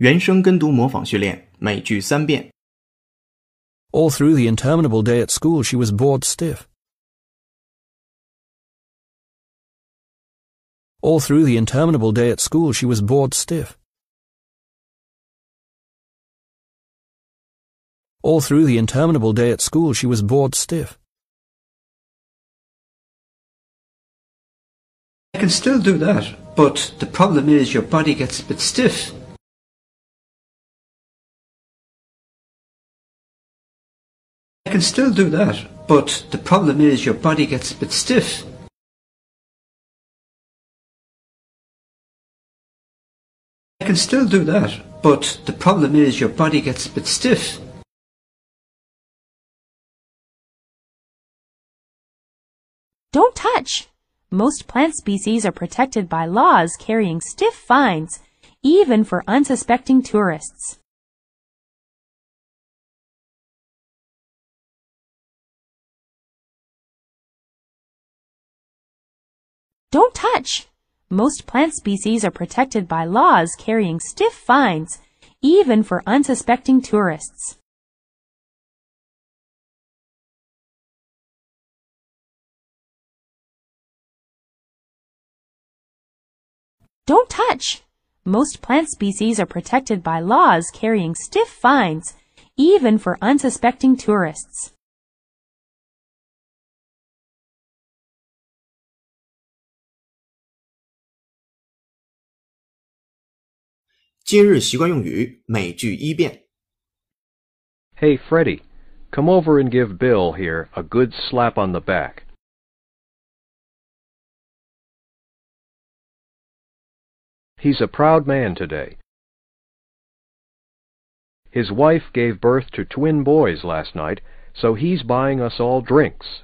原声跟读模仿训练，每句三遍。 All through the interminable day at school, she was bored stiff. All through the interminable day at school, she was bored stiff. All through the interminable day at school, she was bored stiff. I can still do that, but the problem is your body gets a bit stiff. can still do that, but the problem is your body gets a bit stiff. I can still do that, but the problem is your body gets a bit stiff. Don't touch! Most plant species are protected by laws carrying stiff fines, even for unsuspecting tourists. Don't touch! Most plant species are protected by laws carrying stiff fines, even for unsuspecting tourists. 'Don't touch! Most plant species are protected by laws carrying stiff fines, even for unsuspecting tourists. 今日习惯用语，每句一遍。 Hey, Freddie, come over and give Bill here a good slap on the back. He's a proud man today. His wife gave birth to twin boys last night, so he's buying us all drinks.